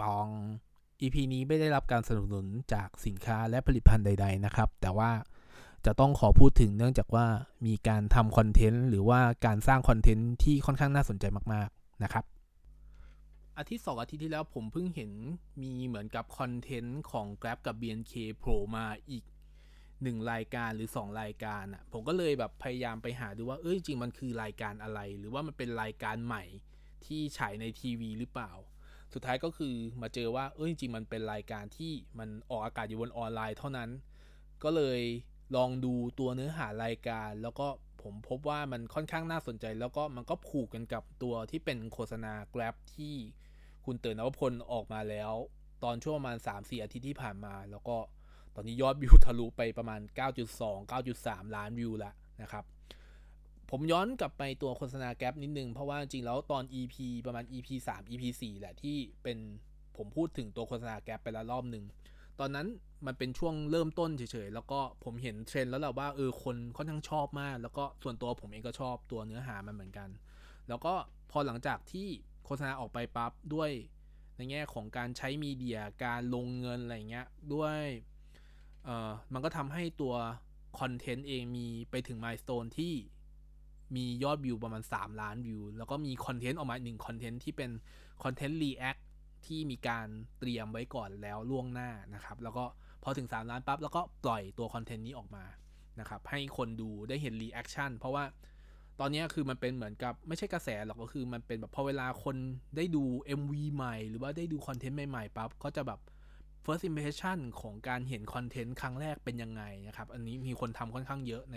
ปอง EP นี้ไม่ได้รับการสนับสนุนจากสินค้าและผลิตภัณฑ์ใด ๆ นะครับ แต่ว่าจะต้องขอพูดถึงเนื่องจากว่ามีการทำคอนเทนต์หรือว่าการสร้างคอนเทนต์ที่ค่อนข้างน่าสนใจมากๆนะครับ อาทิตย์สองอาทิตย์ที่แล้วผมเพิ่งเห็นมีเหมือนกับคอนเทนต์ของ Grab กับ BNK โผล่มาอีกหนึ่งรายการหรือ 2 รายการอะผมก็เลยแบบพยายามไปหาดูว่าเอ้ยจริงมันคือรายการอะไร หรือว่ามันเป็นรายการใหม่ที่ฉายในทีวีหรือเปล่า สุดท้ายก็คือมาเจอว่าเอ้ยจริงมันเป็นรายการที่มันออกอากาศอยู่บนออนไลน์เท่านั้น ก็เลยลองดูตัวเนื้อหารายการ แล้วก็ผมพบว่ามันค่อนข้างน่าสนใจ แล้วก็มันก็ผูกกันกับตัวที่เป็นโฆษณา Grab ที่คุณเตือนนวพลออกมาแล้ว ตอนช่วงประมาณ 3-4 อาทิตย์ที่ผ่านมา แล้วก็ตอนนี้ยอดวิวทะลุไปประมาณ 9.2 9.3 ล้านวิวแล้วนะครับ ผมย้อนกลับไปตัวโฆษณา Grab นิดนึง เพราะว่าจริงแล้วตอน EP ประมาณ EP 3 EP 4แหละที่เป็นผมพูดถึงตัวโฆษณา Grab ไปแล้วรอบหนึ่งตอนนั้นมันเป็นช่วงเริ่มต้นเฉยๆ แล้วก็ผมเห็นเทรนด์แล้วแหละว่าเออคนค่อนข้างชอบมาก แล้วก็ส่วนตัวผมเองก็ชอบตัวเนื้อหามันเหมือนกัน แล้วก็พอหลังจากที่โฆษณาออกไปปั๊บด้วยในแง่ของการใช้ media การลงเงินอะไรเงี้ยด้วยเออมันก็ทำให้ตัวคอนเทนต์เองมีไปถึง milestone ที่ มียอดวิวประมาณ 3 ล้านวิว แล้วก็มีคอนเทนต์ออกมาหนึ่งคอนเทนต์ที่เป็นคอนเทนต์ react ที่มีการเตรียมไว้ก่อนแล้วล่วงหน้านะครับ แล้วก็พอถึง 3 ล้านปั๊บแล้วก็ปล่อยตัวคอนเทนต์นี้ออกมานะครับให้คนดูได้เห็น reaction เพราะว่าตอนนี้คือมันเป็นเหมือนกับไม่ใช่กระแสหรอกก็คือมันเป็นแบบพอเวลาคนได้ดู MV ใหม่ หรือว่าได้ดูคอนเทนต์ใหม่ๆปั๊บก็จะแบบ first impression ของการเห็นคอนเทนต์ครั้งแรกเป็นยังไงนะครับ อันนี้มีคนทำค่อนข้างเยอะใน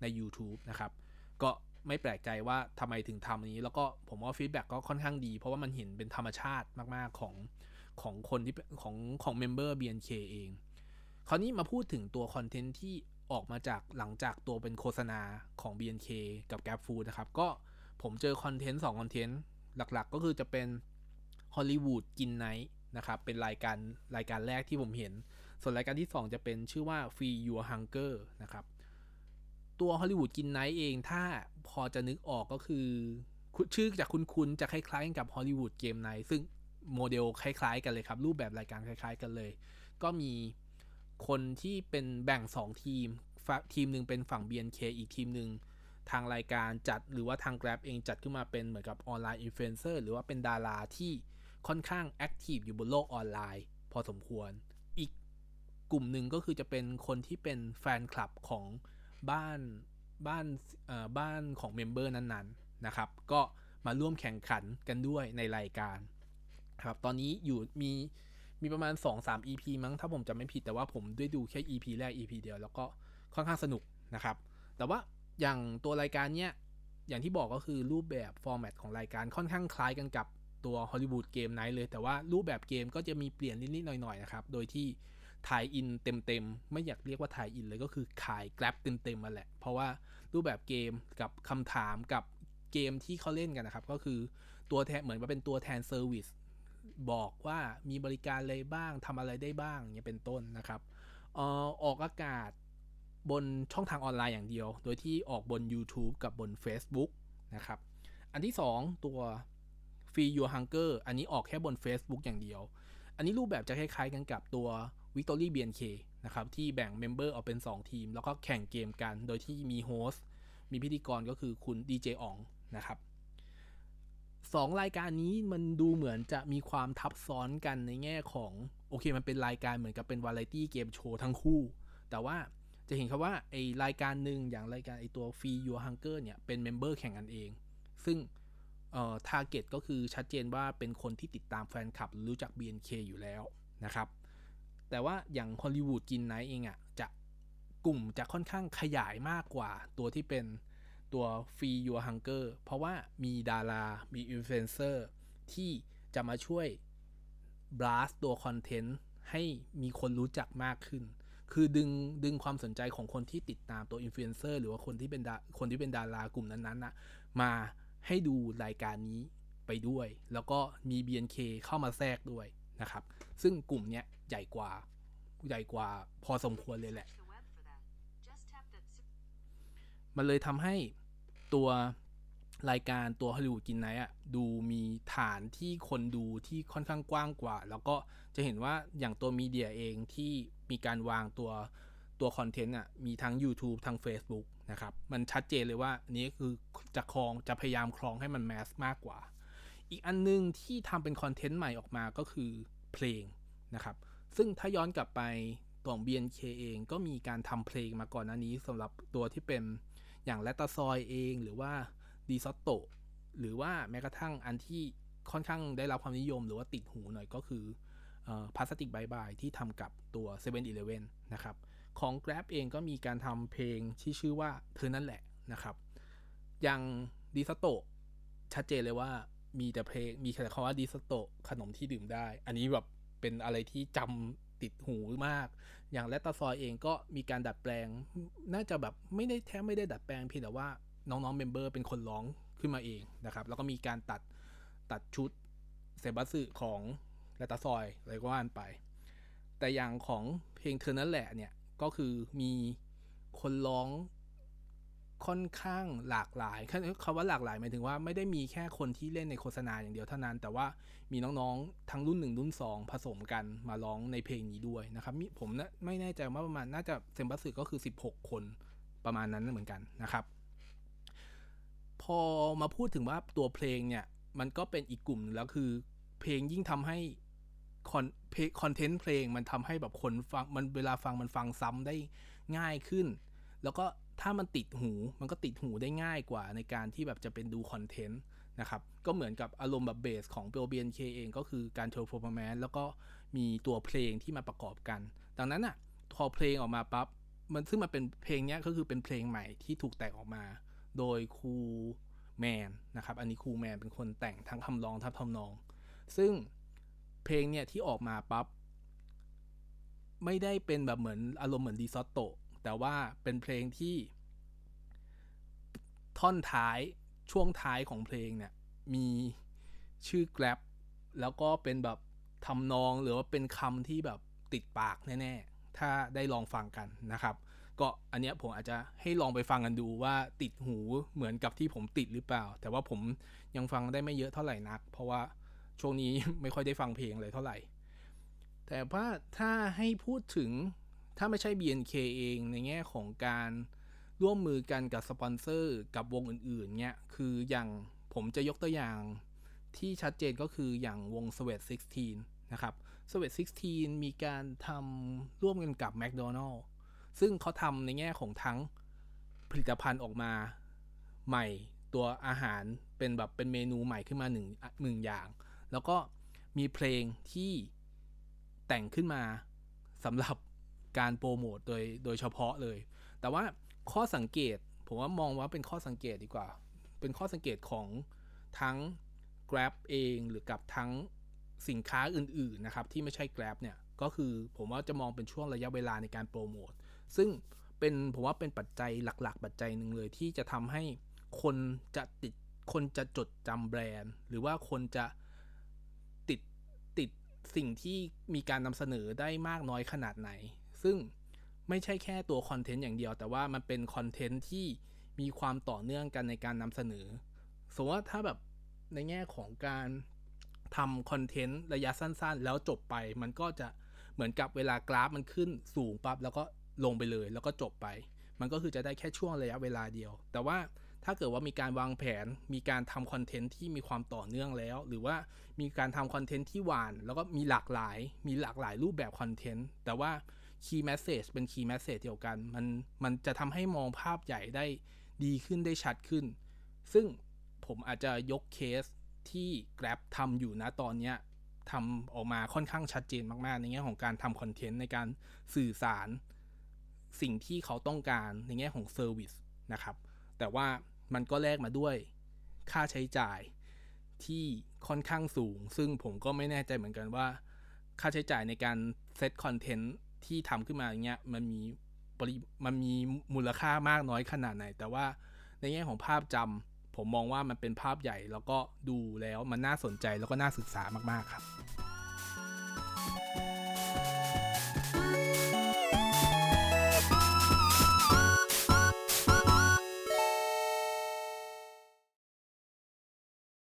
ใน u t u b e นะครับ ก็ ไม่แปลกใจว่าทำไมถึงทำนี้ แล้วก็ผมว่า feedback ก็ค่อนข้างดี เพราะว่ามันเห็นเป็นธรรมชาติมากๆของของคนที่ของของ member BNK เอง คราวนี้มาพูดถึงตัวคอนเทนต์ที่ออกมาจากหลังจากตัวเป็นโฆษณาของ BNK กับ GrabFood นะครับ ก็ผมเจอคอนเทนต์2คอนเทนต์หลักๆ ก็คือจะเป็นฮอลลีวูดกิน Night นะครับ เป็นรายการรายการแรกที่ผมเห็น ส่วนรายการที่ 2 จะเป็นชื่อว่า Free Your Hunger นะครับ ตัวฮอลลีวูดกิน Night เอง ถ้าพอจะนึกออกก็คือชื่อจากคุณๆจะคล้ายๆกับ Hollywood Game Night ซึ่งโมเดลคล้ายๆกันเลยครับ รูปแบบรายการคล้ายๆกันเลย ก็มีคนที่เป็นแบ่ง 2 ทีม ทีมหนึ่งเป็นฝั่ง BNK อีกทีมหนึ่งทางรายการจัดหรือว่าทาง Grab เองจัดขึ้นมาเป็นเหมือนกับออนไลน์อินฟลูเอนเซอร์หรือว่าเป็นดาราที่ค่อนข้าง active อยู่บนโลกออนไลน์ พอสมควร อีกกลุ่มหนึ่งก็คือจะเป็นคนที่เป็นแฟนคลับของ บ้านบ้านบ้านของ member นั้นๆนะครับ ก็มาร่วมแข่งขันกันด้วยในรายการครับตอนนี้อยู่มีมีประมาณ 2-3 EP มั้งถ้าผมจำไม่ผิดแต่ว่าผมได้ดูแค่ EP แรก EP เดียวแล้วก็ค่อนข้างสนุกนะครับ แต่ว่าอย่างตัวรายการเนี้ยอย่างที่บอกก็คือรูปแบบ format ของรายการค่อนข้างคล้ายกันกับตัว Hollywood Game Night เลย แต่ว่ารูปแบบเกมก็จะมีเปลี่ยนนิดๆหน่อยๆนะครับ โดยที่ tie-in เต็มๆ ไม่อยากเรียกว่า tie-in เลยก็คือขาย Grab เต็มๆมาแหละ เพราะว่ารูปแบบเกมกับคำถามกับเกมที่เขาเล่นกันนะครับ ก็คือตัวแทนเหมือนว่าเป็นตัวแทน service บอกว่ามีบริการอะไรบ้างทำอะไรได้บ้างเนี่ยเป็นต้นนะครับออออกอากาศบนช่องทางออนไลน์อย่างเดียว โดยที่ออกบน YouTube กับบน Facebook นะครับ อันที่ 2 ตัว Free Your Hunger อันนี้ออกแค่บน Facebook อย่างเดียว อันนี้รูปแบบจะคล้ายๆกันกับตัว Victory BNK นะครับที่แบ่ง member ออกเป็น 2 ทีม แล้วก็แข่งเกมกัน โดยที่มี hostมีพิธีกรก็คือคุณดีเจอ๋องนะครับสองรายการนี้มันดูเหมือนจะมีความทับซ้อนกันในแง่ของ โอเคมันเป็นรายการเหมือนกับเป็นวาไรตี้เกมโชว์ทั้งคู่ แต่ว่าจะเห็นครับว่าไอรายการหนึ่งอย่างรายการไอตัว Free Your Hunger เนี่ยเป็น member แข่งกันเอง ซึ่งเอ่อ target ก็คือชัดเจนว่าเป็นคนที่ติดตามแฟนคลับรู้จัก BNK อยู่แล้วนะครับ แต่ว่าอย่างฮอลลีวูดกิน Night เองอะจะกลุ่มจะค่อนข้างขยายมากกว่าตัวที่เป็นตัว Free Your Hunger เพราะว่ามีดารา มีอินฟลูเอนเซอร์ที่จะมาช่วย blast ตัวคอนเทนต์ให้มีคนรู้จักมากขึ้น คือดึงดึงความสนใจของคนที่ติดตามตัวอินฟลูเอนเซอร์หรือว่าคนที่เป็นคนที่เป็นดารากลุ่มนั้นๆนะมาให้ดูรายการนี้ไปด้วย แล้วก็มี BNK เข้ามาแทรกด้วย นะครับ ซึ่งกลุ่มเนี้ยใหญ่กว่าใหญ่กว่าพอสมควรเลยแหละ มันเลยทำให้ตัวรายการตัวฮอลลีวูดกินไนท์อะดูมีฐานที่คนดูที่ค่อนข้างกว้างกว่า แล้วก็จะเห็นว่าอย่างตัวมีเดียเองที่มีการวางตัวตัวคอนเทนต์อะมีทั้ง YouTube ทั้ง Facebook นะครับ มันชัดเจนเลยว่านี้คือจะครองจะพยายามครองให้มันแมสมากกว่า อีกอันนึงที่ทำเป็นคอนเทนต์ใหม่ออกมาก็คือเพลงนะครับ ซึ่งถ้าย้อนกลับไปตัวของ BNK เองก็มีการทำเพลงมาก่อนหน้านี้สำหรับตัวที่เป็นอย่างแลคตาซอยเองหรือว่าดีซอตโตหรือว่าแม้กระทั่งอันที่ค่อนข้างได้รับความนิยมหรือว่าติดหูหน่อยก็คือพลาสติกบายบายที่ทำกับตัว7 e เ e ่ e อนะครับ ของ Grab เองก็มีการทำเพลงที่ชื่อว่าเธอนั่นแหละนะครับ อย่างดีสโตชัดเจนเลยว่า มีแต่เพลงมีแต่คำว่าดีสโตขนมที่ดื่มได้ อันนี้แบบเป็นอะไรที่จำติดหูมาก อย่างแลตตาซอยเองก็มีการดัดแปลง น่าจะแบบไม่ได้แท้ไม่ได้ดัดแปลงเพียงแต่ว่าน้องๆเมมเบอร์เป็นคนร้องขึ้นมาเองนะครับ แล้วก็มีการตัดตัดชุดเซบัสึของแลตาซอยอะไรก็ว่านไป แต่อย่างของเพลงเธอนั่นแหละเนี่ยก็คือมีคนร้อง ค่อนข้างหลากหลายคำว่าหลากหลายหมายถึงว่าไม่ได้มีแค่คนที่เล่นในโฆษณาอย่างเดียวเท่านั้น แต่ว่ามีน้องๆทั้งรุ่น 1 รุ่น 2 ผสมกันมาร้องในเพลงนี้ด้วยนะครับผมนะไม่แน่ใจว่าประมาณน่าจะเซมบัสึก็คือ 16 คนประมาณนั้นเหมือนกันนะครับ พอมาพูดถึงว่าตัวเพลงเนี่ย มันก็เป็นอีกกลุ่มแล้วคือ เพลงยิ่งทำให้คอนคอนเทนต์เพลงมันทำให้แบบคนฟังมันเวลาฟังมันฟังซ้ำได้ง่ายขึ้น แล้วก็ ถ้ามันติดหูมันก็ติดหูได้ง่ายกว่าในการที่แบบจะเป็นดูคอนเทนต์นะครับก็เหมือนกับอารมณ์แบบเบสของ b นเคเองก็คือการโชว์ performance แล้วก็มีตัวเพลงที่มาประกอบกัน ดังนั้นอะพอเพลงออกมาปับ๊บมันซึ่งมันเป็นเพลงนี้ก็คือเป็นเพลงใหม่ที่ถูกแต่งออกมา โดยครูแมนนะครับอันนี้ครูแมนเป็นคนแต่งทั้งคำร้องทั้งทำนอง ซึ่งเพลงเนี่ยที่ออกมาปับ๊บไม่ได้เป็นแบบเหมือนอารมณ์เหมือนดีซอตโต แต่ว่าเป็นเพลงที่ ท่อนท้ายช่วงท้ายของเพลงเนี่ย มีชื่อ Grab แล้วก็เป็นแบบทำนองหรือว่าเป็นคำที่แบบติดปากแน่ๆ ถ้าได้ลองฟังกันนะครับ ก็อันเนี้ยผมอาจจะให้ลองไปฟังกันดูว่าติดหูเหมือนกับที่ผมติดหรือเปล่า แต่ว่าผมยังฟังได้ไม่เยอะเท่าไหร่นัก เพราะว่าช่วงนี้ไม่ค่อยได้ฟังเพลงเลยเท่าไหร่ แต่ว่าถ้าให้พูดถึง ถ้าไม่ใช่ BNK เองในแง่ของการร่วมมือกันกับสปอนเซอร์กับวงอื่นๆ เนี่ย คืออย่างผมจะยกตัวอย่างที่ชัดเจนก็คืออย่างวง Sweat 16 นะครับ Sweat 16 มีการทำร่วมกันกับ McDonald's ซึ่งเขาทำในแง่ของทั้งผลิตภัณฑ์ออกมาใหม่ตัวอาหารเป็นแบบเป็นเมนูใหม่ขึ้นมาหนึ่งหนึ่งอย่าง แล้วก็มีเพลงที่แต่งขึ้นมาสำหรับ การโปรโมทโดยโดยเฉพาะเลย แต่ว่าข้อสังเกตผมว่ามองว่าเป็นข้อสังเกตดีกว่า เป็นข้อสังเกตของทั้ง Grab เองหรือกับทั้งสินค้าอื่นๆนะครับที่ไม่ใช่ Grab เนี่ยก็คือผมว่าจะมองเป็นช่วงระยะเวลาในการโปรโมทซึ่งเป็นผมว่าเป็นปัจจัยหลัก ๆ ปัจจัยหนึ่งเลยที่จะทำให้คนจะติดคนจะจดจำแบรนด์ หรือว่าคนจะติดติดสิ่งที่มีการนำเสนอได้มากน้อยขนาดไหน ซึ่งไม่ใช่แค่ตัวคอนเทนต์อย่างเดียว แต่ว่ามันเป็นคอนเทนต์ที่มีความต่อเนื่องกันในการนำเสนอ สมมติว่าถ้าแบบในแง่ของการทำคอนเทนต์ระยะสั้นๆ แล้วจบไป มันก็จะเหมือนกับเวลากราฟมันขึ้นสูงปั๊บแล้วก็ลงไปเลยแล้วก็จบไป มันก็คือจะได้แค่ช่วงระยะเวลาเดียว แต่ว่าถ้าเกิดว่ามีการวางแผน มีการทำคอนเทนต์ที่มีความต่อเนื่องแล้ว หรือว่ามีการทำคอนเทนต์ที่หวาน แล้วก็มีหลากหลาย มีหลากหลายรูปแบบคอนเทนต์ แต่ว่า key message เป็น key message เดียวกัน มันมันจะทำให้มองภาพใหญ่ได้ดีขึ้นได้ชัดขึ้น ซึ่งผมอาจจะยกเคสที่ Grab ทำอยู่นะตอนนี้ทำออกมาค่อนข้างชัดเจนมาก ๆ ในแง่ของการทำคอนเทนต์ในการสื่อสารสิ่งที่เขาต้องการในแง่ของ service นะครับ แต่ว่ามันก็แลกมาด้วยค่าใช้จ่ายที่ค่อนข้างสูง ซึ่งผมก็ไม่แน่ใจเหมือนกันว่า ค่าใช้จ่ายในการเซตคอนเทนต์ ที่ทำขึ้นมาอย่างเงี้ยมันมีปริมันมีมูลค่ามากน้อยขนาดไหน แต่ว่าในแง่ของภาพจำผมมองว่ามันเป็นภาพใหญ่แล้วก็ดูแล้วมันน่าสนใจแล้วก็น่าศึกษามากๆครับ